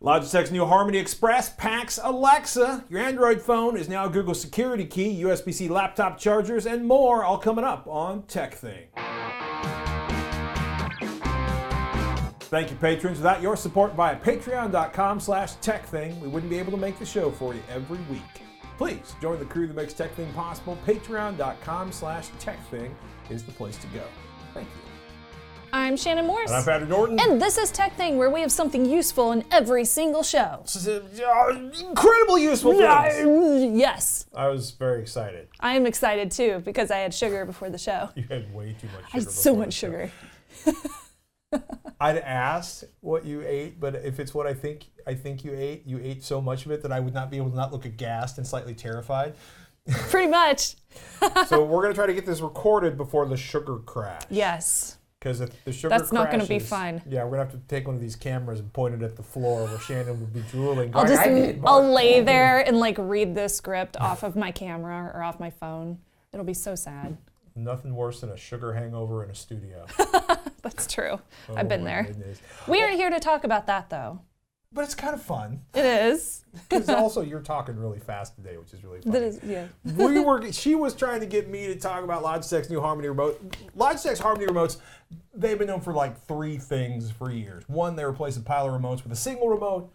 Logitech's new Harmony Express packs Alexa. Your Android phone is now Google Security Key, USB C laptop chargers, and more, all coming up on TekThing. Thank you, patrons. Without your support via patreon.com slash tekthing, we wouldn't be able to make the show for you every week. Please join the crew that makes TekThing possible. Patreon.com slash tekthing is the place to go. Thank you. I'm Shannon Morse. And I'm Patrick Norton. And this is TekThing, where we have something useful in every single show. Uh, incredibly useful things. Yes, I was very excited. I am excited too because I had sugar before the show. You had way too much sugar. I had so much sugar. I'd asked what you ate, but if it's what I think I think you ate, you ate so much of it that I would not be able to not look aghast and slightly terrified. Pretty much. so we're gonna try to get this recorded before the sugar crash. Yes. Because if the sugar That's not gonna be crashes- fun. Yeah, we're gonna have to take one of these cameras and point it at the floor where Shannon would be drooling. I'll going, just "I need more." I'll lay there and like read the script off of my camera or off my phone. It'll be so sad. Nothing worse than a sugar hangover in a studio. That's true. Oh I've been there. goodness. We aren't here to talk about that though. But it's kind of fun. It is. Because also you're talking really fast today, which is really fun. That is yeah. we were she was trying to get me to talk about Logitech's new Harmony remote. Logitech's Harmony remotes, they've been known for like three things for years. One, they replace a pile of remotes with a single remote.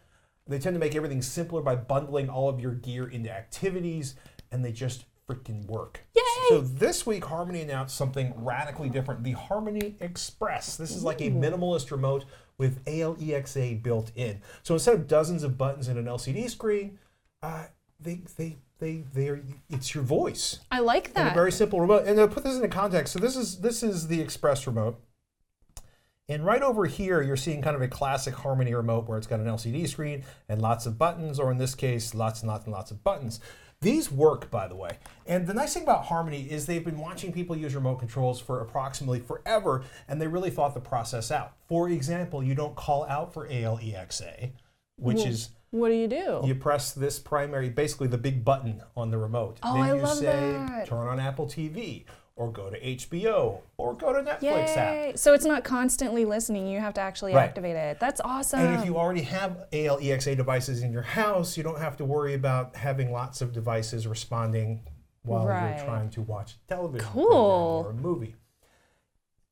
They tend to make everything simpler by bundling all of your gear into activities, and they just freaking work. Yay! So this week, Harmony announced something radically different: the Harmony Express. This is like a minimalist remote with ALEXA built in. So instead of dozens of buttons and an LCD screen, uh, they they they they are it's your voice I like and a that. very simple remote. And to put this into context, so this is this is the Express remote. And right over here, you're seeing kind of a classic Harmony remote where it's got an LCD screen and lots of buttons, or in this case, lots and lots and lots of buttons. These work, by the way. And the nice thing about Harmony is they've been watching people use remote controls for approximately forever, and they really thought the process out. For example, you don't call out for ALEXA, which is What do you do? you press this primary, basically the big button on the remote. Oh, then I you love say that. turn on Apple TV or go to HBO or go to Netflix app. So it's not constantly listening. You have to actually Right. activate it. That's awesome. And if you already have ALEXA devices in your house, you don't have to worry about having lots of devices responding while Right. you're trying to watch television Cool. or a movie.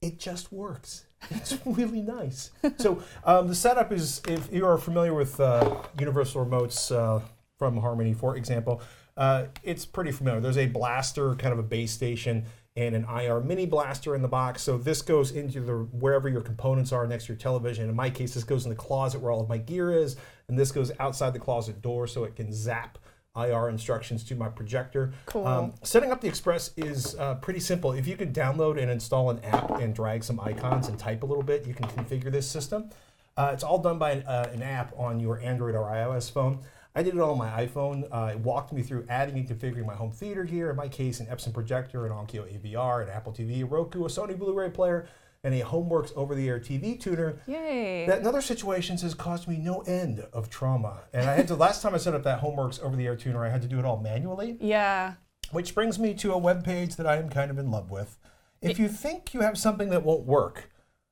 It just works. It's really nice. So um, the setup is, if you are familiar with uh, universal remotes uh, from Harmony, for example, uh, it's pretty familiar. There's a blaster, kind of a base station, and an IR mini blaster in the box. So this goes into the wherever your components are next to your television. In my case, this goes in the closet where all of my gear is, and this goes outside the closet door so it can zap IR instructions to my projector. Cool. setting up the Express is uh, pretty simple. If you can download and install an app and drag some icons and type a little bit, you can configure this system. Uh, it's all done by an, uh, an app on your Android or iOS phone. I did it all on my iPhone. Uh, it walked me through adding and configuring my home theater gear. In my case, an Epson projector, an Onkyo AVR, an Apple TV, a Roku, a Sony Blu-ray player, and a HomeWorx over-the-air TV tuner. Yay! That in other situations has caused me no end of trauma. And I had to last time I set up that HomeWorx over-the-air tuner, I had to do it all manually. yeah. Which brings me to a web page that I am kind of in love with. If you think you have something that won't work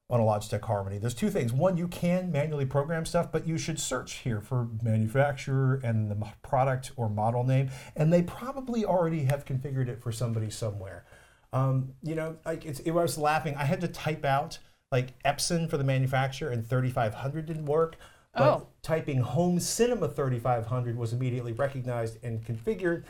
on a Logitech Harmony, there's two things. One, you can manually program stuff, but you should search here for manufacturer and the product or model name, and they probably already have configured it for somebody somewhere. Um, you know, like it's, it, I was laughing. I had to type out like Epson for the manufacturer, and 3500 didn't work. But Oh. typing Home Cinema 3500 was immediately recognized and configured.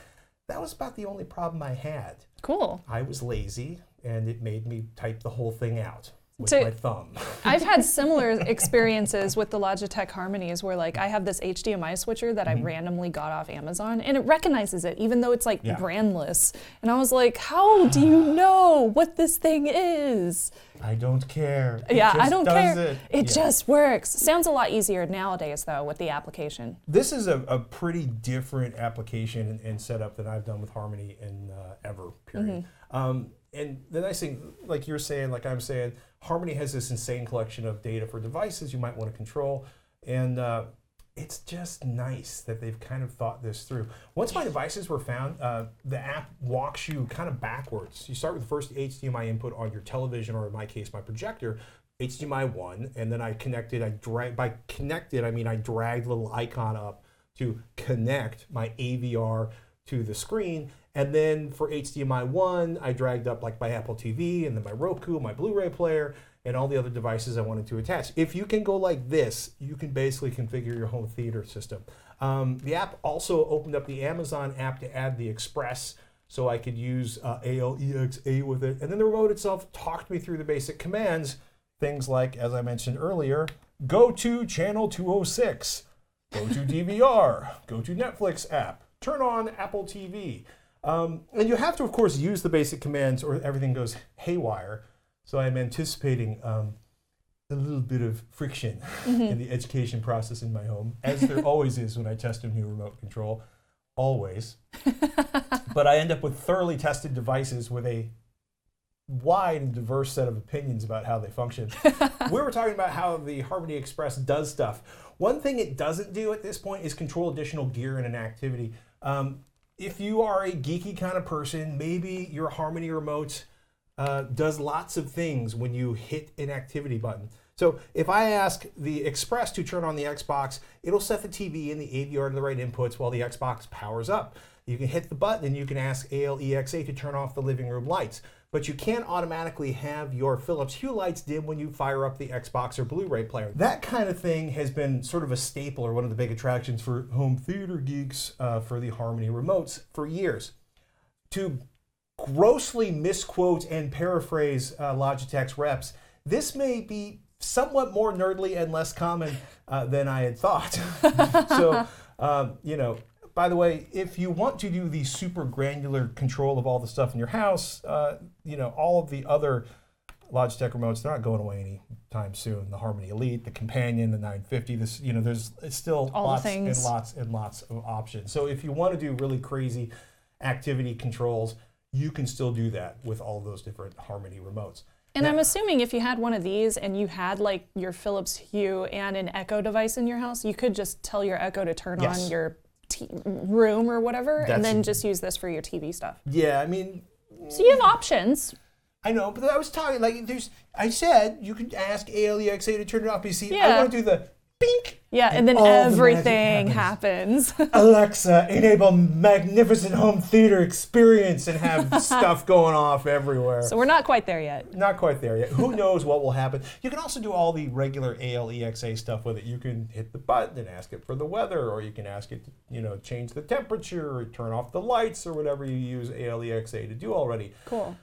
That was about the only problem I had. Cool. I was lazy, and it made me type the whole thing out with To- my thumb. I've had similar experiences with the Logitech Harmonies where like I have this HDMI switcher that I randomly got off Amazon and it recognizes it even though it's like Mm-hmm. Yeah. brandless. And I was like, "How do you know what this thing is?" I don't care. It yeah, I don't care. It, It, Yeah. just works. Sounds a lot easier nowadays though with the application. This is a, a pretty different application and, and setup than I've done with Harmony in uh, ever. Period. Mm-hmm. Um, and the nice thing, like you're saying, like I'm saying, Harmony has this insane collection of data for devices you might want to control, and uh, it's just nice that they've kind of thought this through. Once my devices were found, uh, the app walks you kind of backwards. You start with the first HDMI input on your television, or in my case, my projector. HDMI one, and then I connected. I drag by connected, I mean I dragged little icon up to connect my AVR to the screen, and then for HDMI one, I dragged up like my Apple TV and then my Roku, my Blu-ray player, and all the other devices I wanted to attach. If you can go like this, you can basically configure your home theater system. Um, the app also opened up the Amazon app to add the Express so I could use uh, ALEXA with it. And then the remote itself talked me through the basic commands, things like, as I mentioned earlier, go to channel 206, go to DVR, go to Netflix app, turn on Apple TV. Um, and you have to, of course, use the basic commands or everything goes haywire. So I'm anticipating um, a little bit of friction in the education process in my home, as there always is when I test a new remote control always. but I end up with thoroughly tested devices with a wide and diverse set of opinions about how they function. we were talking about how the Harmony Express does stuff. One thing it doesn't do at this point is control additional gear in an activity. Um, if you are a geeky kind of person, maybe your Harmony remote uh, does lots of things when you hit an activity button. So if I ask the Express to turn on the Xbox, it'll set the TV and the AVR to the right inputs while the Xbox powers up. You can hit the button and you can ask ALEXA to turn off the living room lights. But you can't automatically have your Philips Hue lights dim when you fire up the Xbox or Blu-ray player. That kind of thing has been sort of a staple or one of the big attractions for home theater geeks uh, for the Harmony remotes for years. To grossly misquote and paraphrase uh, Logitech's reps, this may be somewhat more nerdly and less common uh, than I had thought. so, um, you know, by the way, if you want to do the super granular control of all the stuff in your house, uh, you know, all of the other Logitech remotes, they're not going away anytime soon. The Harmony Elite, the Companion, the 950, this, you know, there's it's still All lots and lots and lots of options. So if you want to do really crazy activity controls, you can still do that with all those different Harmony remotes. And I'm assuming if you had one of these and you had like your Philips Hue and an Echo device in your house, you could just tell your Echo to turn Yes. on your t- room or whatever, That's- and then just use this for your TV stuff. Yeah, I mean, So you have options. I know, but I was talking like there's. I said you could ask ALEXA to turn it off. But you see, I Yeah. want to do the bink. Yeah, and then all the everything happens. happens. Alexa, enable magnificent home theater experience and have stuff going off everywhere. so we're not quite there yet. Not quite there yet. Who knows what will happen? You can also do all the regular ALEXA stuff with it. You can hit the button and ask it for the weather, or you can ask it to, you know, change the temperature, or turn off the lights, or whatever you use ALEXA to do already. Cool.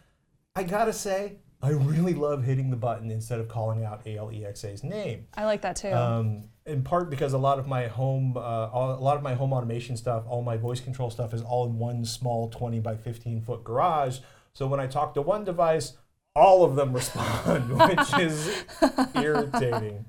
I gotta say, I really love hitting the button instead of calling out ALEXA's name. I like that too. Um, in part because a lot of my home, uh, a lot of my home automation stuff, all my voice control stuff is all in one small 20 by 15 foot garage. So when I talk to one device, all of them respond, which is irritating.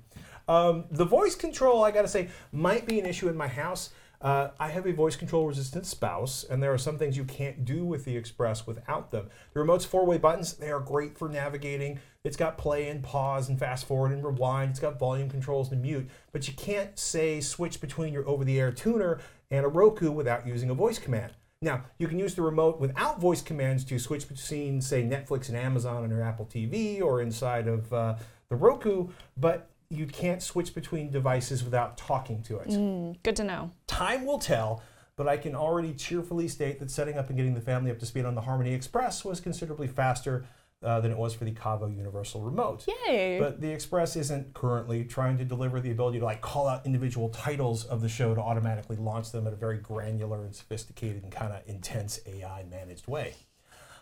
Um, the voice control, I gotta say, might be an issue in my house. Uh, I have a voice control resistant spouse, and there are some things you can't do with the Express without them. The remote's four way buttons, they are great for navigating. It's got play and pause and fast forward and rewind. It's got volume controls and mute, but you can't say switch between your over the air tuner and a Roku without using a voice command. Now, you can use the remote without voice commands to switch between, say, Netflix and Amazon on your Apple TV or inside of uh, the Roku, but you can't switch between devices without talking to it. Mm, good to know. Time will tell, but I can already cheerfully state that setting up and getting the family up to speed on the Harmony Express was considerably faster uh, than it was for the Caavo Universal Remote. Yay. But the Express isn't currently trying to deliver the ability to like call out individual titles of the show to automatically launch them in a very granular and sophisticated and kind of intense AI managed way.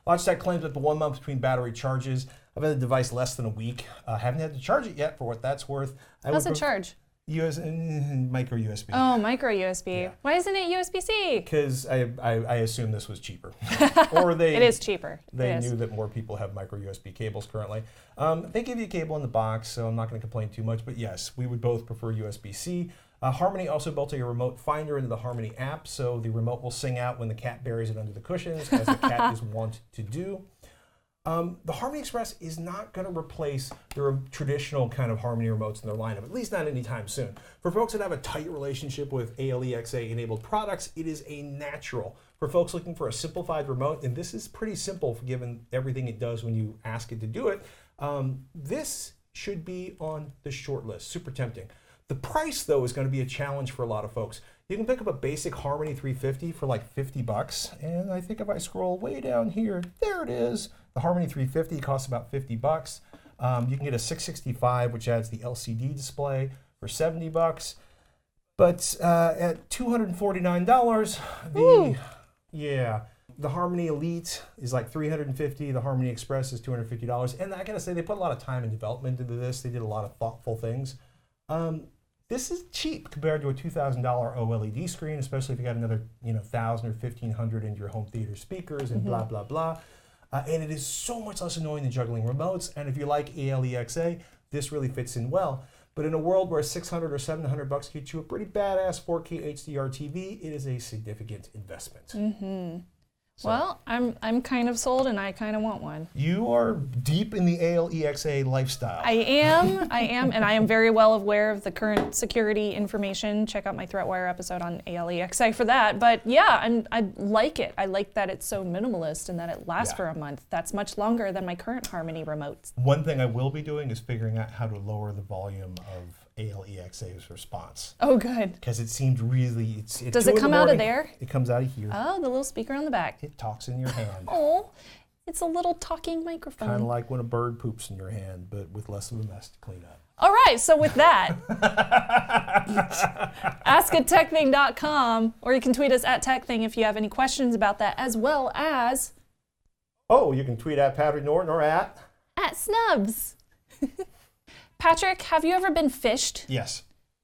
Logitech claims that the one month between battery charges. I've had the device less than a week. Uh, haven't had to charge it yet for what that's worth. I How's it charge? US mm, micro USB. Oh, micro USB. Yeah. Why isn't it USB C? Because I, I, I assume this was cheaper, or they It is cheaper. they it is. knew that more people have micro USB cables currently. Um, they give you a cable in the box, so I'm not going to complain too much. But yes, we would both prefer USB C. Uh, Harmony also built a remote finder into the Harmony app, so the remote will sing out when the cat buries it under the cushions, as the cat is wont to do. Um, the Harmony Express is not going to replace the traditional kind of Harmony remotes in their lineup, at least not anytime soon. For folks that have a tight relationship with ALEXA enabled products, it is a natural. For folks looking for a simplified remote, and this is pretty simple given everything it does when you ask it to do it, um, this should be on the short list. Super tempting. The price, though, is going to be a challenge for a lot of folks. You can pick up a basic Harmony 350 for like 50 bucks, and I think if I scroll way down here, there it is. The Harmony 350 costs about 50 bucks. Um, you can get a 665, which adds the LCD display for 70 bucks. But uh, at $249, the Ooh. yeah, the Harmony Elite is like 350. The Harmony Express is 250 dollars. And I gotta say, they put a lot of time and development into this. They did a lot of thoughtful things. Um, this is cheap compared to a $2,000 OLED screen, especially if you got another, you know, thousand or 1500 into your home theater speakers and blah blah blah. Uh, and it is so much less annoying than juggling remotes. And if you like ALEXA, this really fits in well. But in a world where 600 or 700 bucks gets you a pretty badass 4K HDR TV, it is a significant investment. So- Well, I'm I'm kind of sold, and I kind of want one. You are deep in the ALEXA lifestyle. I am, I am, and I am very well aware of the current security information. Check out my ThreatWire episode on ALEXA for that. But yeah, I'm, I like it. I like that it's so minimalist and that it lasts Yeah. for a month. That's much longer than my current Harmony remotes. One thing I will be doing is figuring out how to lower the volume of ALEXA's response Oh, good. because it seemed really. It's, at Does it come out of there? It comes out of here. Oh, the little speaker on the back. it talks in your hand. Oh, it's a little talking microphone. Kind of like when a bird poops in your hand, but with less of a mess to clean up. All right, so with that, askatechthing.com, or you can tweet us at tekthing if you have any questions about that, as well as Oh, you can tweet at Patrick Norton or at. at snubs. Patrick, have you ever been fished? Yes,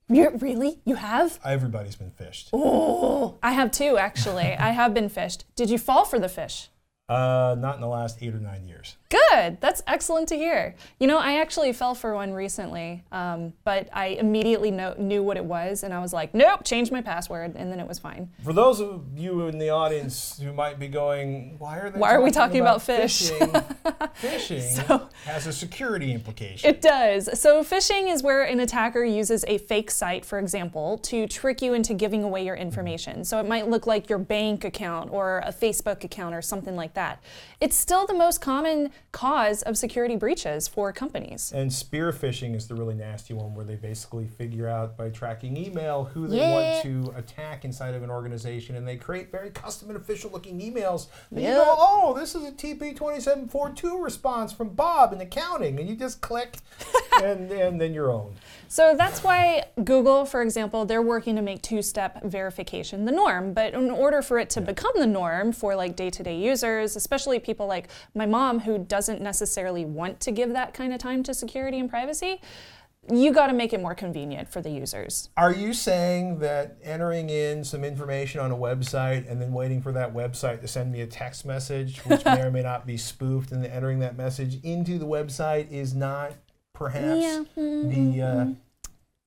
you really? You have? everybody's been fished. Oh, I have too, actually. I have been fished. Did you fall for the fish? Uh, not in the last eight or nine years. Good. That's excellent to hear. You know, I actually fell for one recently, um, but I immediately know, knew what it was, and I was like, nope, change my password, and then it was fine. For those of you in the audience who might be going, why are they Why are we talking about fish?" fishing? fishing So- has a security implication. It does. So, phishing is where an attacker uses a fake site, for example, to trick you into giving away your information. So, it might look like your bank account or a Facebook account or something like that. It's still the most common cause of security breaches for companies. and spear phishing is the really nasty one where they basically figure out by tracking email who they Yeah. want to attack inside of an organization and they create very custom and official looking emails. And you Yep. go, oh, this is a TP2742 response from Bob in accounting. And you just click and, and then you're owned. So that's why Google, for example, they're working to make two-step verification the norm. But in order for it to become the norm for like day-to-day users, especially people like my mom who doesn't necessarily want to give that kind of time to security and privacy, you got to make it more convenient for the users. Are you saying that entering in some information on a website and then waiting for that website to send me a text message, which may or may not be spoofed, and then entering that message into the website is not perhaps Yeah, the uh,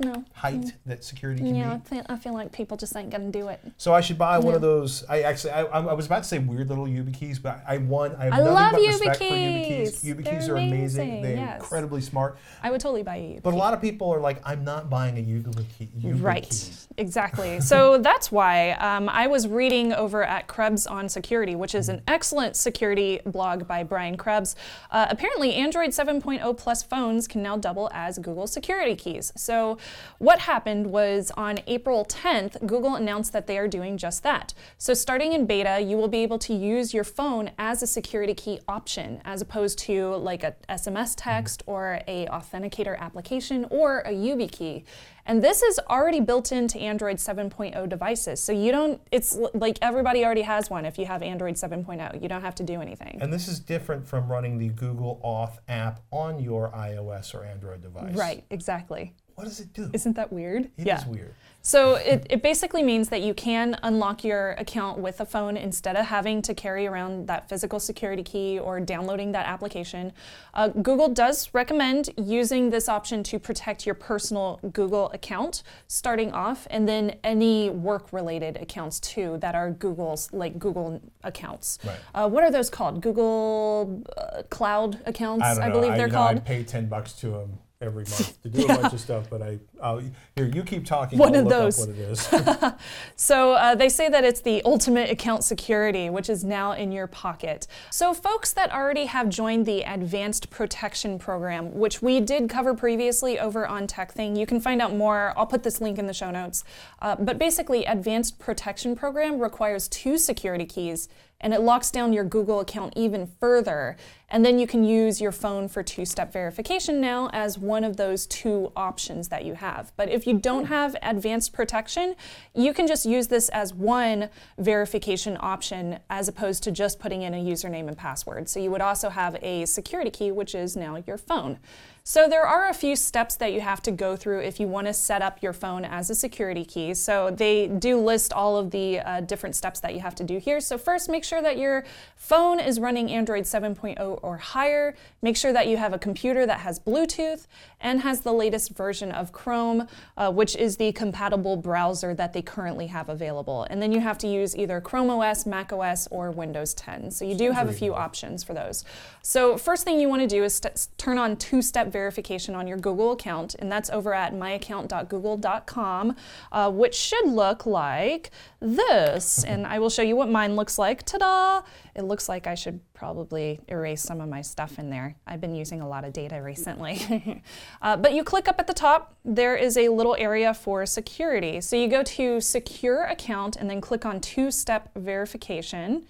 No. height that security can Yeah, I be? feel, I feel like people just ain't gonna do it. So I should buy one of those. I actually, I, I was about to say weird little YubiKeys, but I won. I have I nothing love but respect for YubiKeys. YubiKeys. YubiKeys They're are amazing. amazing, They're yes. incredibly smart. I would totally buy you. But a lot of people are like, I'm not buying a YubiKey. YubiKey. Right, exactly. so that's why um, I was reading over at Krebs on Security, which is an excellent security blog by Brian Krebs. Uh, apparently, Android 7.0 plus phones can now double as Google security keys. So, what happened was on April 10th, Google announced that they are doing just that. So, starting in beta, you will be able to use your phone as a security key option, as opposed to like a SMS text mm-hmm. or a authenticator application or a YubiKey. And this is already built into Android 7.0 devices. So you don't, it's like everybody already has one if you have Android 7.0. You don't have to do anything. And this is different from running the Google Auth app on your iOS or Android device. Right, exactly. What does it do? Isn't that weird? It is yeah. weird. So it, it basically means that you can unlock your account with a phone instead of having to carry around that physical security key or downloading that application. Uh, Google does recommend using this option to protect your personal Google account starting off, and then any work-related accounts too that are Google's like Google accounts. Right. Uh, what are those called? Google uh, Cloud accounts, I know. believe they're you know, called. I'd pay ten bucks to them every month to do a bunch of stuff, but I I'll, here you keep talking. One of those. What it is. So uh, they say that it's the ultimate account security, which is now in your pocket. So folks that already have joined the Advanced Protection Program, which we did cover previously over on TekThing, you can find out more. I'll put this link in the show notes. Uh, but basically, Advanced Protection Program requires two security keys and it locks down your Google account even further. And then you can use your phone for two step verification now as one of those two options that you have. But if you don't have advanced protection, you can just use this as one verification option as opposed to just putting in a username and password. So you would also have a security key, which is now your phone. So there are a few steps that you have to go through if you want to set up your phone as a security key. So they do list all of the uh, different steps that you have to do here. So first, make sure that your phone is running Android 7.0 or higher. Make sure that you have a computer that has Bluetooth and has the latest version of Chrome, uh, which is the compatible browser that they currently have available. And then you have to use either Chrome OS, Mac OS, or Windows 10. So you do have a few options for those. So first thing you want to do is st- turn on two-step verification on your Google account, and that's over at myaccount.google.com, uh, which should look like this. and I will show you what mine looks like. Ta-da! It looks like I should probably erase some of my stuff in there. I've been using a lot of data recently. uh, but you click up at the top, there is a little area for security. So you go to secure account and then click on two-step verification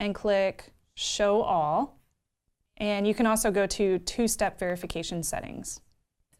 and click show all. And you can also go to two-step verification settings.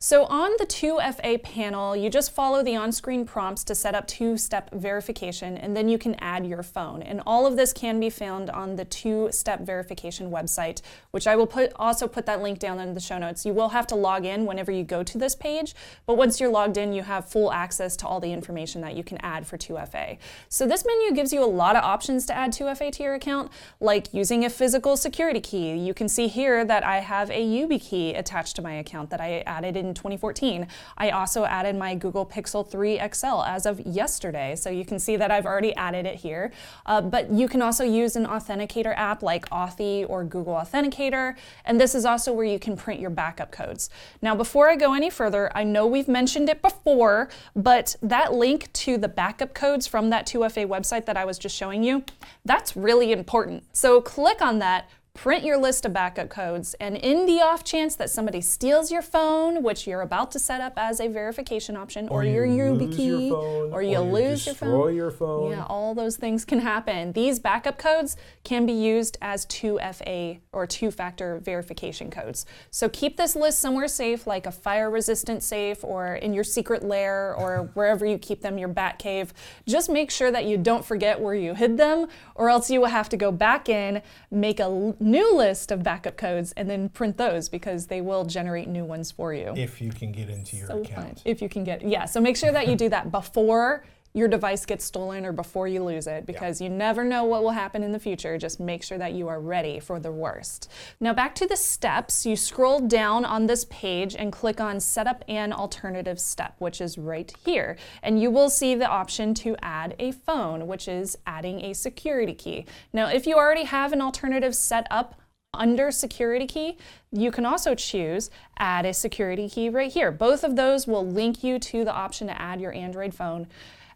So on the 2FA panel, you just follow the on-screen prompts to set up two-step verification, and then you can add your phone. And all of this can be found on the two-step verification website, which I will put also put that link down in the show notes. You will have to log in whenever you go to this page, but once you're logged in, you have full access to all the information that you can add for 2FA. So this menu gives you a lot of options to add 2FA to your account, like using a physical security key. You can see here that I have a YubiKey attached to my account that I added in 2014. I also added my Google Pixel 3 XL as of yesterday, so you can see that I've already added it here. Uh, but you can also use an authenticator app like Authy or Google Authenticator, and this is also where you can print your backup codes. Now, before I go any further, I know we've mentioned it before, but that link to the backup codes from that 2FA website that I was just showing you, that's really important. So click on that print your list of backup codes, and in the off chance that somebody steals your phone, which you're about to set up as a verification option, or, your you lose YubiKey, your phone, or you lose your destroy phone. your phone. Yeah, all those things can happen. These backup codes can be used as 2FA or two factor verification codes. So keep this list somewhere safe, like a fire resistant safe or in your secret lair or wherever you keep them, your bat cave. Just make sure that you don't forget where you hid them, or else you will have to go back in, make a new list of backup codes, and then print those because they will generate new ones for you If you can get into your so account. fun. If you can get, yeah. So make sure that you do that before your device gets stolen or before you lose it because you never know what will happen in the future. Just make sure that you are ready for the worst. Now back to the steps. You scroll down on this page and click on Setup an Alternative Step, which is right here. And you will see the option to add a phone, which is adding a security key. Now, if you already have an alternative set up, under security key, you can also choose add a security key right here. Both of those will link you to the option to add your Android phone.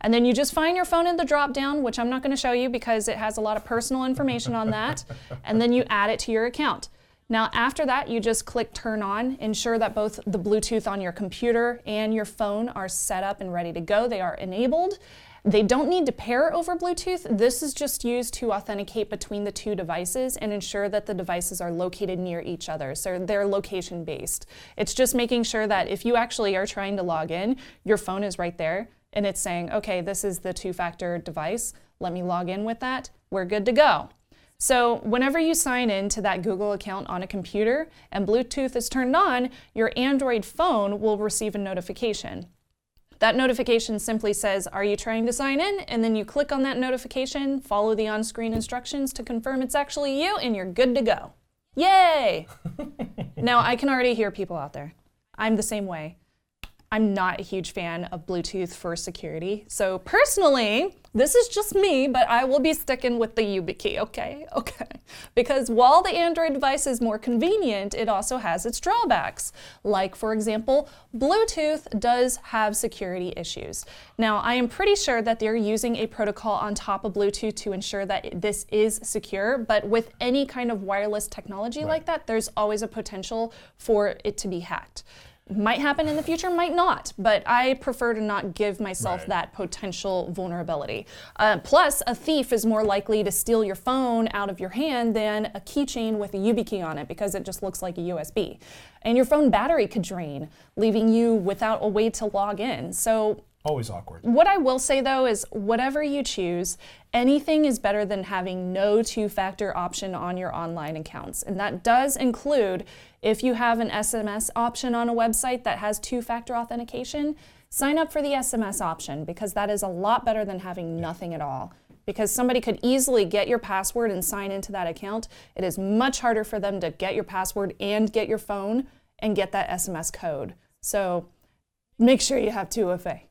And then you just find your phone in the drop down, which I'm not going to show you because it has a lot of personal information on that. and then you add it to your account. Now, after that, you just click turn on, ensure that both the Bluetooth on your computer and your phone are set up and ready to go. They are enabled. They don't need to pair over Bluetooth. This is just used to authenticate between the two devices and ensure that the devices are located near each other. So they're location based. It's just making sure that if you actually are trying to log in, your phone is right there and it's saying, okay, this is the two factor device. Let me log in with that. We're good to go. So, whenever you sign in to that Google account on a computer and Bluetooth is turned on, your Android phone will receive a notification. That notification simply says, Are you trying to sign in? And then you click on that notification, follow the on screen instructions to confirm it's actually you, and you're good to go. Yay! now, I can already hear people out there. I'm the same way. I'm not a huge fan of Bluetooth for security. So, personally, This is just me, but I will be sticking with the YubiKey, okay? Okay. Because while the Android device is more convenient, it also has its drawbacks. Like, for example, Bluetooth does have security issues. Now, I am pretty sure that they're using a protocol on top of Bluetooth to ensure that this is secure, but with any kind of wireless technology right. like that, there's always a potential for it to be hacked. Might happen in the future, might not, but I prefer to not give myself right. that potential vulnerability. Uh, plus, a thief is more likely to steal your phone out of your hand than a keychain with a YubiKey on it because it just looks like a USB. And your phone battery could drain, leaving you without a way to log in. So Always awkward. What I will say though is whatever you choose, anything is better than having no two factor option on your online accounts. And that does include if you have an SMS option on a website that has two factor authentication, sign up for the SMS option because that is a lot better than having nothing at all. Because somebody could easily get your password and sign into that account. It is much harder for them to get your password and get your phone and get that SMS code. So make sure you have 2FA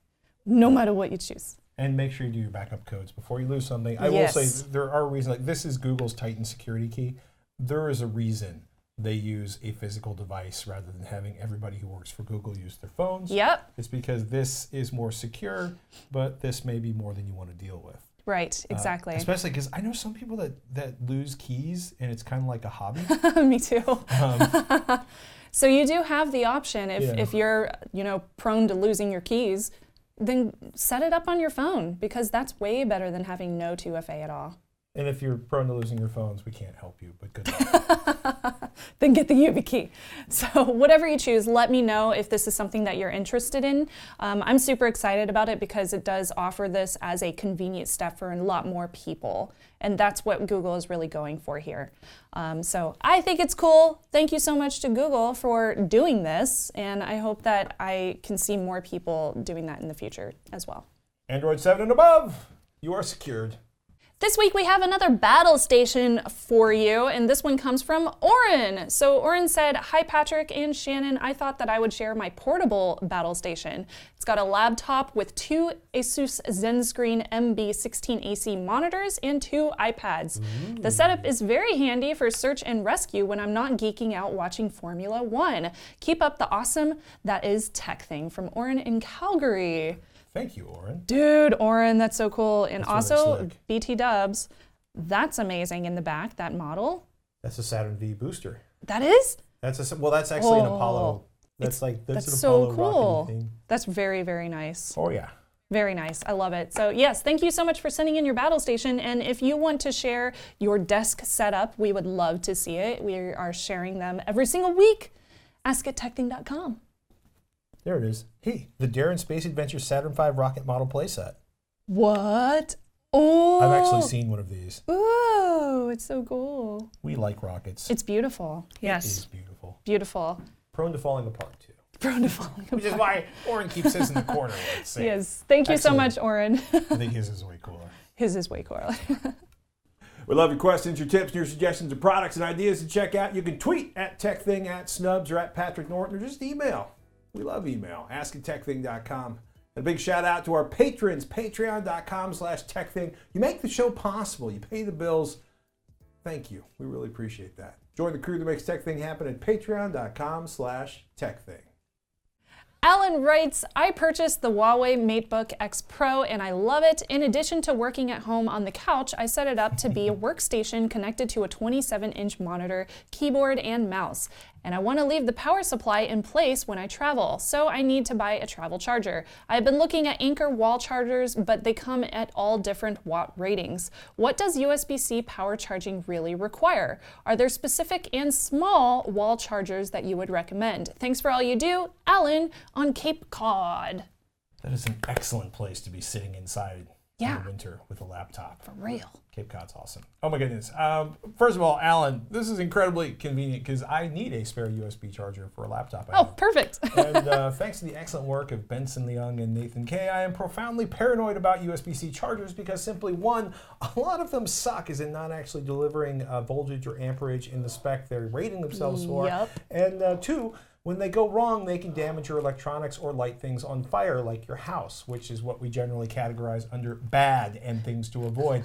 no matter what you choose. And make sure you do your backup codes before you lose something. I yes. will say there are reasons, like this is Google's Titan security key. There is a reason they use a physical device rather than having everybody who works for Google use their phones. Yep. It's because this is more secure, but this may be more than you want to deal with. Right, uh, exactly. Uh, especially because I know some people that, that lose keys and it's kind of like a hobby. Me too. Um, so you do have the option if, yeah. if you're you know prone to losing your keys then set it up on your phone because that's way better than having no 2FA at all. And if you're prone to losing your phones, we can't help you, but good luck. then get the YubiKey. So, whatever you choose, let me know if this is something that you're interested in. Um, I'm super excited about it because it does offer this as a convenient step for a lot more people. And that's what Google is really going for here. Um, so, I think it's cool. Thank you so much to Google for doing this. And I hope that I can see more people doing that in the future as well. Android 7 and above, you are secured. This week we have another battle station for you, and this one comes from Oren. So Oren said, Hi Patrick and Shannon, I thought that I would share my portable battle station. It's got a laptop with two Asus ZenScreen MB16AC monitors and two iPads. Ooh. The setup is very handy for search and rescue when I'm not geeking out watching Formula One. Keep up the awesome that is TekThing from Oren in Calgary. Thank you, Oren. Dude, Oren, that's so cool. And that's also really BT Dubs, that's amazing in the back, that model. That's a Saturn V booster. That is? That's a well, that's actually oh, an Apollo. Oh, that's like that's, that's so cool. That's very very nice. Oh yeah. Very nice. I love it. So, yes, thank you so much for sending in your battle station. And if you want to share your desk setup, we would love to see it. We are sharing them every single week. Ask at tekthing.com. There it is. Hey, the Daring Space Adventure Saturn V rocket model playset. What? Oh! I've actually seen one of these. Ooh, it's so cool. We like rockets. It's beautiful. Yes. It is beautiful. Beautiful. Prone to falling apart too. Prone to falling apart. Which is why Oren keeps his in the corner. Yes. Thank you Excellent. so much, Oren. I think his is way cooler. His is way cooler. We love your questions, your tips, and your suggestions of products and ideas to check out. You can tweet at TekThing, at Snubs, or at Patrick Norton, or just email we love email. AskATechThing.com. A big shout out to our patrons, patreon.com slash tekthing. You make the show possible. You pay the bills. Thank you. We really appreciate that. Join the crew that makes TekThing happen at patreon.com slash tekthing. Alan writes, I purchased the Huawei MateBook X Pro and I love it. In addition to working at home on the couch, I set it up to be a workstation connected to a 27 inch monitor, keyboard, and mouse and I want to leave the power supply in place when I travel, so I need to buy a travel charger. I've been looking at Anker wall chargers, but they come at all different watt ratings. What does USB-C power charging really require? Are there specific and small wall chargers that you would recommend? Thanks for all you do, Alan on Cape Cod. That is an excellent place to be sitting inside yeah. in the winter with a laptop. For real. Cape Cod's awesome. Oh my goodness. Um, first of all, Alan, this is incredibly convenient because I need a spare USB charger for a laptop. I oh, have. perfect. and uh, thanks to the excellent work of Benson Leung and Nathan Kay, I am profoundly paranoid about USB-C chargers because simply one, a lot of them suck as in not actually delivering uh, voltage or amperage in the spec they're rating themselves for. And uh, two, When they go wrong, they can damage your electronics or light things on fire, like your house, which is what we generally categorize under bad and things to avoid.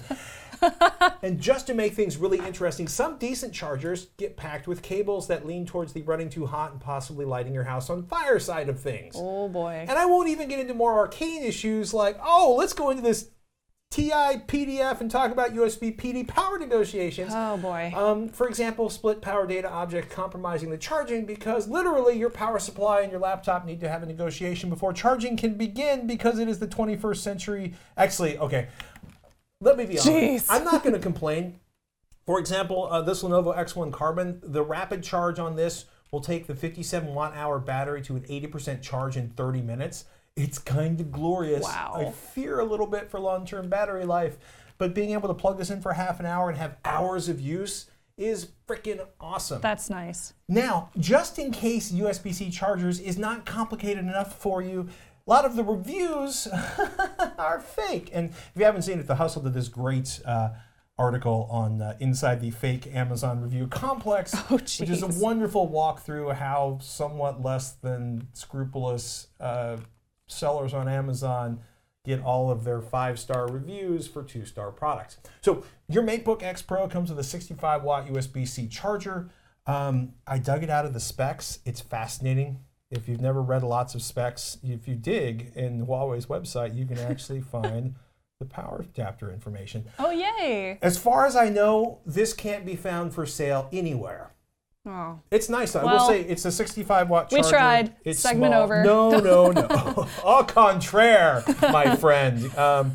and just to make things really interesting, some decent chargers get packed with cables that lean towards the running too hot and possibly lighting your house on fire side of things. Oh boy. And I won't even get into more arcane issues like, oh, let's go into this TI PDF and talk about USB PD power negotiations. Oh boy. Um, for example, split power data object compromising the charging because literally your power supply and your laptop need to have a negotiation before charging can begin because it is the 21st century. Actually, okay, let me be honest. Jeez. I'm not going to complain. For example, uh, this Lenovo X1 Carbon, the rapid charge on this will take the 57 watt hour battery to an 80% charge in 30 minutes. It's kind of glorious. Wow. I fear a little bit for long term battery life, but being able to plug this in for half an hour and have hours of use is freaking awesome. That's nice. Now, just in case USB C chargers is not complicated enough for you, a lot of the reviews are fake. And if you haven't seen it, The Hustle did this great uh, article on uh, inside the fake Amazon review complex, Oh, which is a wonderful walkthrough of how somewhat less than scrupulous uh, sellers on Amazon get all of their five star reviews for two star products. So, your MateBook X Pro comes with a 65 watt USB C charger. Um, I dug it out of the specs. It's fascinating. If you've never read lots of specs, if you dig in Huawei's website, you can actually find the power adapter information. Oh yay. As far as I know, this can't be found for sale anywhere. Oh. It's nice. I will Well, say it's a 65 watt we charger. tried. It's Segment small. over. No, no, no. Au contraire, my friend. Um,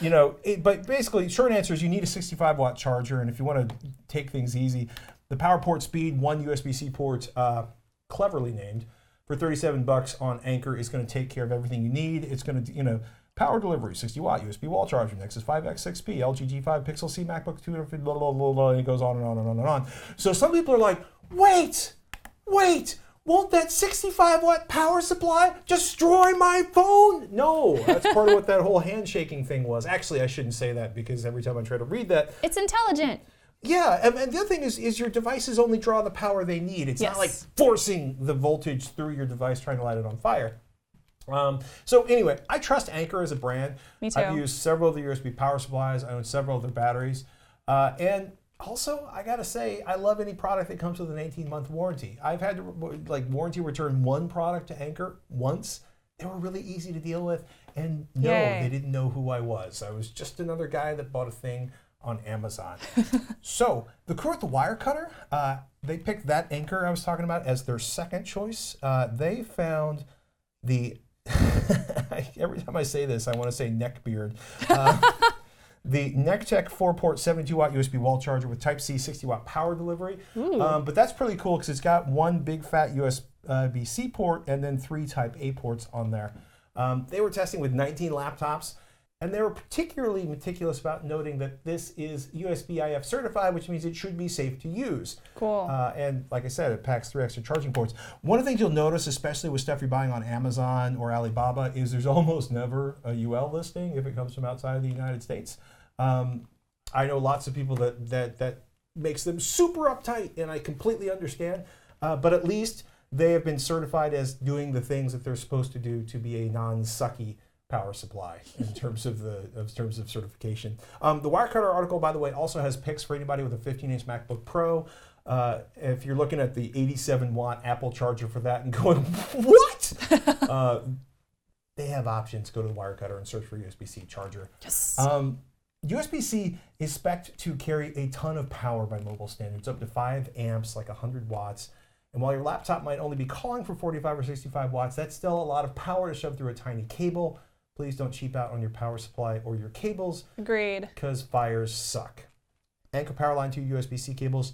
you know, it, but basically, short answer is you need a 65 watt charger, and if you want to take things easy, the power port speed, one USB-C port, uh, cleverly named, for 37 bucks on Anker is going to take care of everything you need. It's going to, you know. Power delivery, 60 watt USB wall charger, Nexus 5X 6P, LG G5 Pixel C, MacBook 250, blah, blah, blah, blah, and it goes on and on and on and on. So some people are like, wait, wait, won't that 65 watt power supply destroy my phone? No, that's part of what that whole handshaking thing was. Actually, I shouldn't say that because every time I try to read that, It's intelligent. yeah, and, and the other thing is, is your devices only draw the power they need. It's not like forcing the voltage through your device trying to light it on fire. Um, so anyway, I trust Anker as a brand. Me too. I've used several of the USB power supplies. I own several of their batteries, uh, and also I gotta say I love any product that comes with an 18 month warranty. I've had to like warranty return one product to Anker once. They were really easy to deal with, and no, Yay. they didn't know who I was. I was just another guy that bought a thing on Amazon. so the crew at the Wire Cutter, uh, they picked that Anker I was talking about as their second choice. Uh, they found the every time I say this, I want to say neckbeard. Uh, the Nekteck 4-port 72 watt USB wall charger with Type C 60 watt power delivery. Um, but that's pretty cool because it's got one big fat USB-C port and then three Type A ports on there. Um, they were testing with 19 laptops. And they were particularly meticulous about noting that this is USB IF certified, which means it should be safe to use. Cool. Uh, and like I said, it packs three extra charging ports. One of the things you'll notice, especially with stuff you're buying on Amazon or Alibaba, is there's almost never a UL listing if it comes from outside of the United States. Um, I know lots of people that that that makes them super uptight, and I completely understand. Uh, but at least they have been certified as doing the things that they're supposed to do to be a non-sucky power supply in terms of the in terms of certification. Um, the Wirecutter article, by the way, also has pics for anybody with a 15-inch MacBook Pro. Uh, if you're looking at the 87 watt Apple charger for that and going, what? uh, they have options. Go to the Wirecutter and search for USB-C charger. yes. Um, USB-C is spec'd to carry a ton of power by mobile standards, up to 5 amps, like 100 watts. And while your laptop might only be calling for 45 or 65 watts, that's still a lot of power to shove through a tiny cable. Please don't cheap out on your power supply or your cables Agreed. because fires suck. Anker Powerline 2 USB-C cables,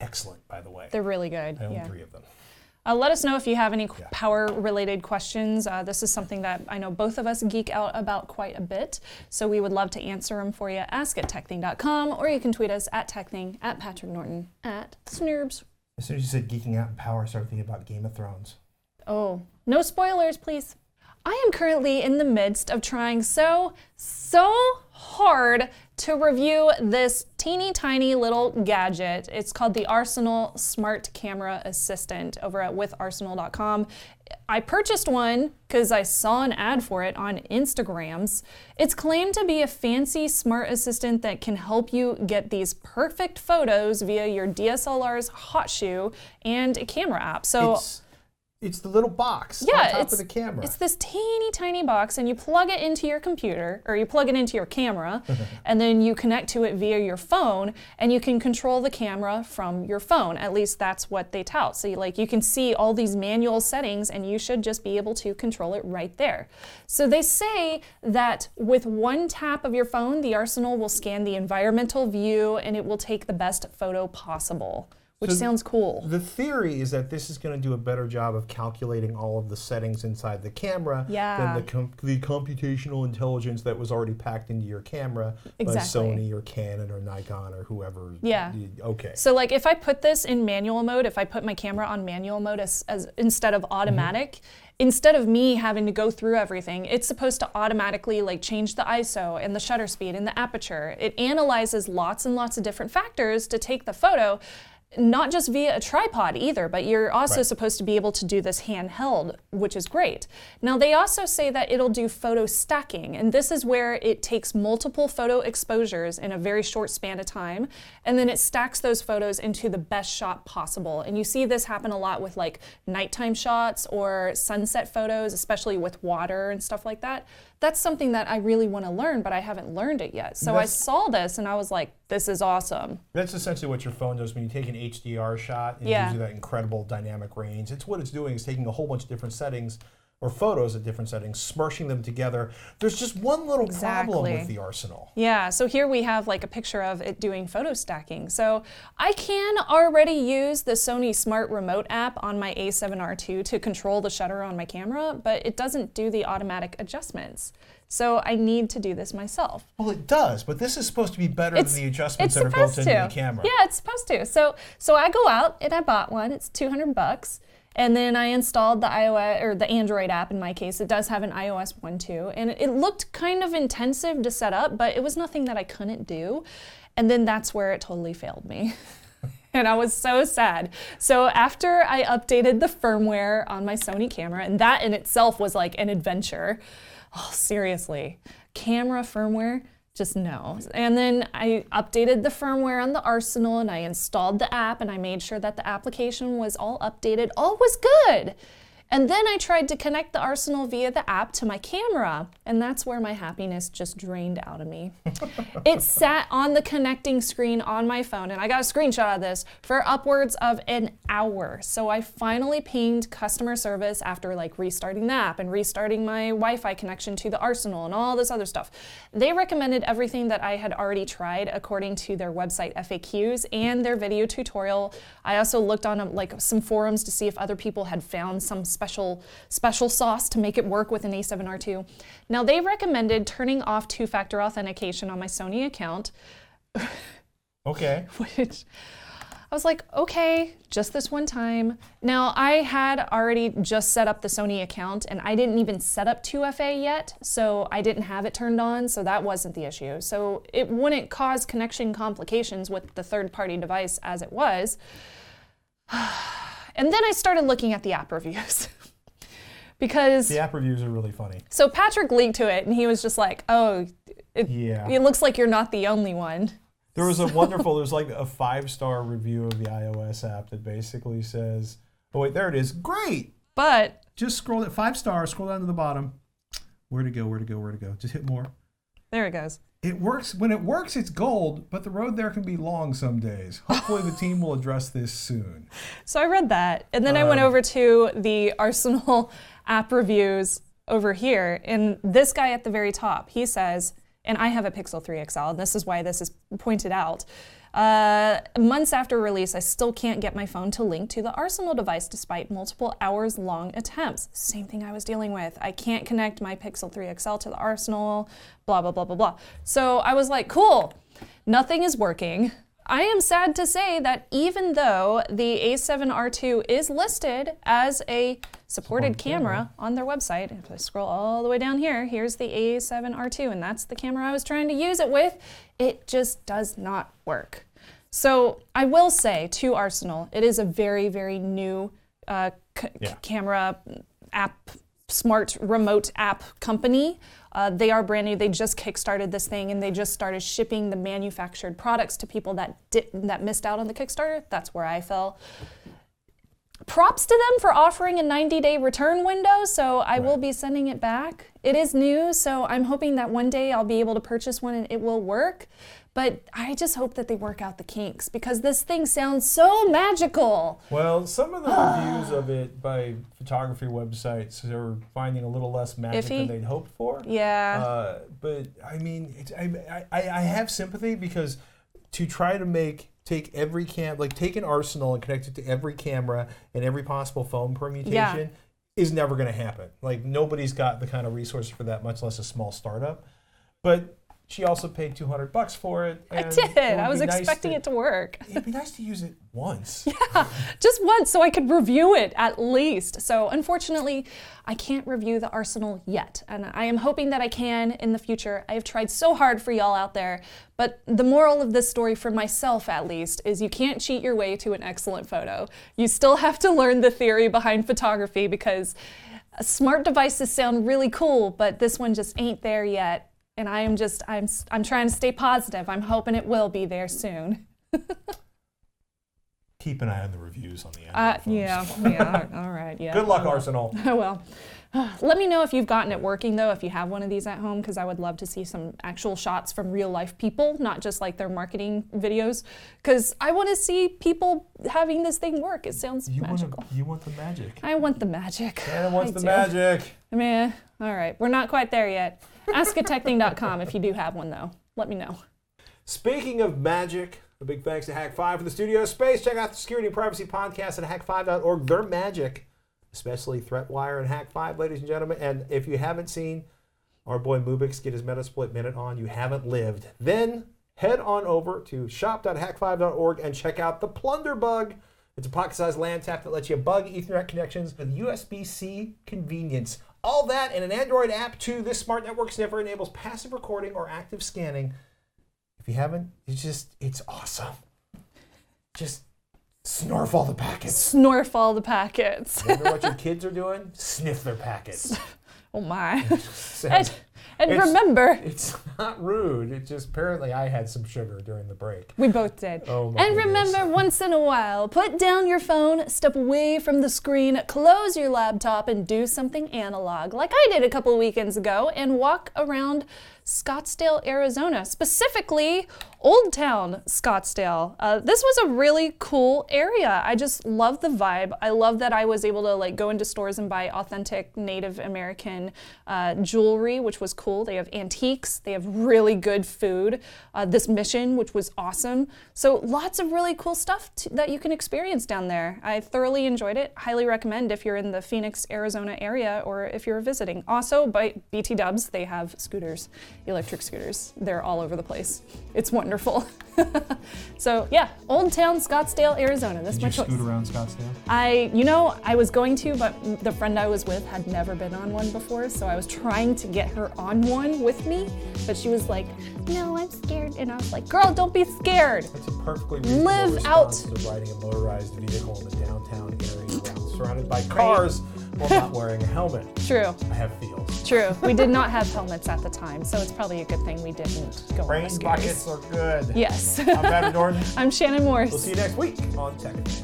excellent, by the way. They're really good. I own Yeah. three of them. Uh, let us know if you have any Yeah. power related questions. Uh, this is something that I know both of us geek out about quite a bit. So we would love to answer them for you. Ask at tekthing.com or you can tweet us at tekthing, at Patrick Norton, at Snubs. As soon as you said geeking out and power, I started thinking about Game of Thrones. Oh, no spoilers, please. I am currently in the midst of trying so, so hard to review this teeny tiny little gadget. It's called the Arsenal Smart Camera Assistant over at witharsenal.com. I purchased one because I saw an ad for it on Instagrams. It's claimed to be a fancy smart assistant that can help you get these perfect photos via your DSLR's hot shoe and camera app. So It's, it's the little box yeah, on top it's, of the camera. It's this teeny tiny box, and you plug it into your computer, or you plug it into your camera, and then you connect to it via your phone, and you can control the camera from your phone. At least that's what they tout. So, you, like, you can see all these manual settings, and you should just be able to control it right there. So they say that with one tap of your phone, the Arsenal will scan the environmental view, and it will take the best photo possible. Which So sounds cool. The theory is that this is going to do a better job of calculating all of the settings inside the camera Yeah. than the, com- the computational intelligence that was already packed into your camera Exactly. by Sony or Canon or Nikon or whoever. Yeah. Okay. So like if I put this in manual mode, if I put my camera on manual mode as, as instead of mm-hmm. automatic, instead of me having to go through everything, it's supposed to automatically like change the ISO and the shutter speed and the aperture. It analyzes lots and lots of different factors to take the photo. Not just via a tripod either, but you're also Right. supposed to be able to do this handheld, which is great. Now, they also say that it'll do photo stacking, and this is where it takes multiple photo exposures in a very short span of time, and then it stacks those photos into the best shot possible. And you see this happen a lot with like nighttime shots or sunset photos, especially with water and stuff like that. That's something that I really want to learn, but I haven't learned it yet. So I That's- saw this and I was like, this is awesome. That's essentially what your phone does when you take an HDR shot and Yeah. it gives you that incredible dynamic range. It's what it's doing is taking a whole bunch of different settings or photos at different settings, smushing them together. There's just one little problem with the Arsenal. Yeah, so here we have like a picture of it doing photo stacking. So I can already use the Sony Smart Remote app on my A7R2 to control the shutter on my camera, but it doesn't do the automatic adjustments. So I need to do this myself. Well, it does, but this is supposed to be better It's, than the adjustments that are built supposed into the camera. Yeah, it's supposed to. So so I go out and I bought one. It's 200 bucks. And then I installed the iOS or the Android app in my case. It does have an iOS one too. And it looked kind of intensive to set up, but it was nothing that I couldn't do. And then that's where it totally failed me. and I was so sad. So after I updated the firmware on my Sony camera, and that in itself was like an adventure. Oh, seriously. Camera firmware? Just no. And then I updated the firmware on the Arsenal and I installed the app and I made sure that the application was all updated. All was good. And then I tried to connect the Arsenal via the app to my camera, and that's where my happiness just drained out of me. it sat on the connecting screen on my phone, and I got a screenshot of this for upwards of an hour. So I finally pinged customer service after like restarting the app and restarting my Wi Fi connection to the Arsenal and all this other stuff. They recommended everything that I had already tried according to their website FAQs and their video tutorial. I also looked on um, like some forums to see if other people had found some special special sauce to make it work with an A7R2. Now they recommended turning off two-factor authentication on my Sony account, Okay. which I was like, okay, just this one time. Now, I had already just set up the Sony account and I didn't even set up 2FA yet, so I didn't have it turned on, so that wasn't the issue. So it wouldn't cause connection complications with the third party device as it was. And then I started looking at the app reviews. because The app reviews are really funny. so Patrick linked to it and he was just like, "Oh, it, Yeah. it looks like you're not the only one." There was a wonderful, there's like a five star review of the iOS app that basically says, oh, wait, there it is. Great. But Just scroll it, five stars, scroll down to the bottom. Where to go, where to go, where to go. Just hit more. There it goes. It works. When it works, it's gold, but the road there can be long some days. Hopefully, the team will address this soon. So I read that, and then I went Um, over to the Arsenal app reviews over here, and this guy at the very top, he says, and I have a Pixel 3 XL, and this is why this is pointed out. Uh, months after release, I still can't get my phone to link to the Arsenal device despite multiple hours long attempts. Same thing I was dealing with. I can't connect my Pixel 3 XL to the Arsenal, blah, blah, blah, blah, blah. So I was like, cool, nothing is working. I am sad to say that even though the A7R2 is listed as a supported camera on their website, if I scroll all the way down here, here's the A7R2, and that's the camera I was trying to use it with, it just does not work. So I will say to Arsenal, it is a very, very new uh, c- Yeah. camera app, smart remote app company. Uh, they are brand new. They just kickstarted this thing, and they just started shipping the manufactured products to people that did that missed out on the Kickstarter. That's where I fell. Props to them for offering a 90-day return window. So I will be sending it back. It is new, so I'm hoping that one day I'll be able to purchase one and it will work. But I just hope that they work out the kinks because this thing sounds so magical. Well, some of the reviews of it by photography websites are finding a little less magic Iffy? than they'd hoped for. Yeah. Uh, but I mean, it's, I, I, I have sympathy because to try to make take every cam like take an arsenal and connect it to every camera and every possible phone permutation is never going to happen. Like nobody's got the kind of resources for that, much less a small startup. But she also paid two hundred bucks for it. I did. it I was nice expecting to- it to work. It'd be nice to use it once. Yeah, just once so I could review it at least. So unfortunately, I can't review the Arsenal yet. And I am hoping that I can in the future. I have tried so hard for y'all out there. But the moral of this story, for myself at least, is you can't cheat your way to an excellent photo. You still have to learn the theory behind photography because smart devices sound really cool, but this one just ain't there yet. And I am just, I'm, I'm trying to stay positive. I'm hoping it will be there soon. Keep an eye on the reviews on the Uh, yeah, yeah, all right, yeah. Good luck. Arsenal. Well. Let me know if you've gotten it working though, if you have one of these at home, because I would love to see some actual shots from real life people, not just like their marketing videos. Because I want to see people having this thing work. It sounds You want, magical. you want the magic. I want the magic. Anna wants I the do. magic. Meh. All right, we're not quite there yet. Askatekthing.com if you do have one though. Let me know. Speaking of magic, a big thanks to Hak5 for the studio space. Check out the Security and Privacy Podcast at hak5.org. They're magic, especially ThreatWire and Hak5, ladies and gentlemen. And if you haven't seen our boy Mubix get his Metasploit Minute on, you haven't lived. Then head on over to shop.hak5.org and check out the Plunder Bug. It's a pocket-sized LAN tap that lets you bug Ethernet connections with USB-C convenience. All that in an Android app too. This smart network sniffer enables passive recording or active scanning if you haven't, it's just, it's awesome. Just snarf all the packets. Snorf all the packets. Wonder what your kids are doing? Sniff their packets. oh my. And, It's- remember, it's not rude. It just apparently I had some sugar during the break. We both did. Oh my and goodness. remember, once in a while, put down your phone, step away from the screen, close your laptop, and do something analog, like I did a couple weekends ago, and walk around Scottsdale, Arizona, specifically Old Town Scottsdale. Uh, this was a really cool area. I just love the vibe. I love that I was able to like go into stores and buy authentic Native American uh, jewelry, which was cool. They have antiques. They have really good food. Uh, this mission, which was awesome. So lots of really cool stuff that you can experience down there. I thoroughly enjoyed it. Highly recommend if you're in the Phoenix, Arizona area or if you're visiting. Also, by BT Dubs, they have scooters, electric scooters. They're all over the place. It's wonderful. so yeah, Old Town Scottsdale, Arizona. That's Did my you choice. scoot around Scottsdale? I, you know, I was going to, but the friend I was with had never been on one before, so I was trying to get her on one with me, but she was like, "No, I'm scared," and I was like, "Girl, don't be scared." That's a perfectly reasonable Live out. to riding a motorized vehicle in the downtown area around, surrounded by cars while not wearing a helmet. True, I have feels. true. We did not have helmets at the time, so it's probably a good thing we didn't go on the Brain scooters. buckets are good. Yes. I'm Adam Norton. I'm Shannon Morse. We'll see you next week on Tech. Things.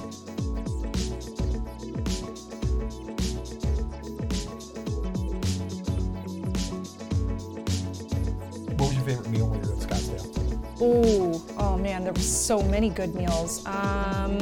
What was your favorite meal when you were in Scottsdale? Ooh, oh man, there were so many good meals. Um,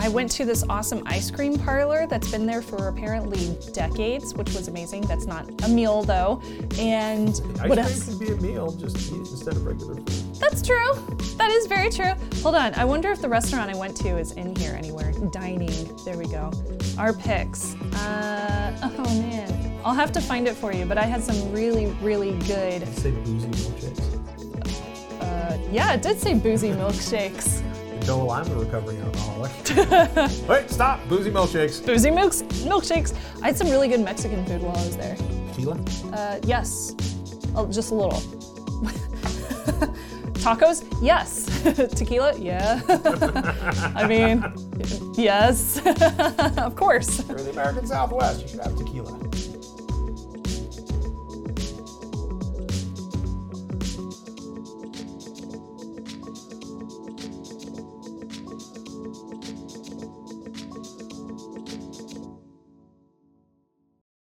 I went to this awesome ice cream parlor that's been there for apparently decades, which was amazing. That's not a meal though. And Ice what cream else? can be a meal, just eat instead of regular food. That's true. That is very true. Hold on. I wonder if the restaurant I went to is in here anywhere. Dining. There we go. Our picks. Uh, oh man. I'll have to find it for you, but I had some really, really good Say boozy milkshakes. uh, Yeah, it did say boozy milkshakes. Bill I'm a recovering alcoholic. Wait, stop! Boozy milkshakes. Boozy milks, milkshakes. I had some really good Mexican food while I was there. Tequila? Uh, yes, oh, just a little. Tacos? Yes. Tequila? Yeah. I mean, yes. of course. You're the American Southwest. You should have tequila.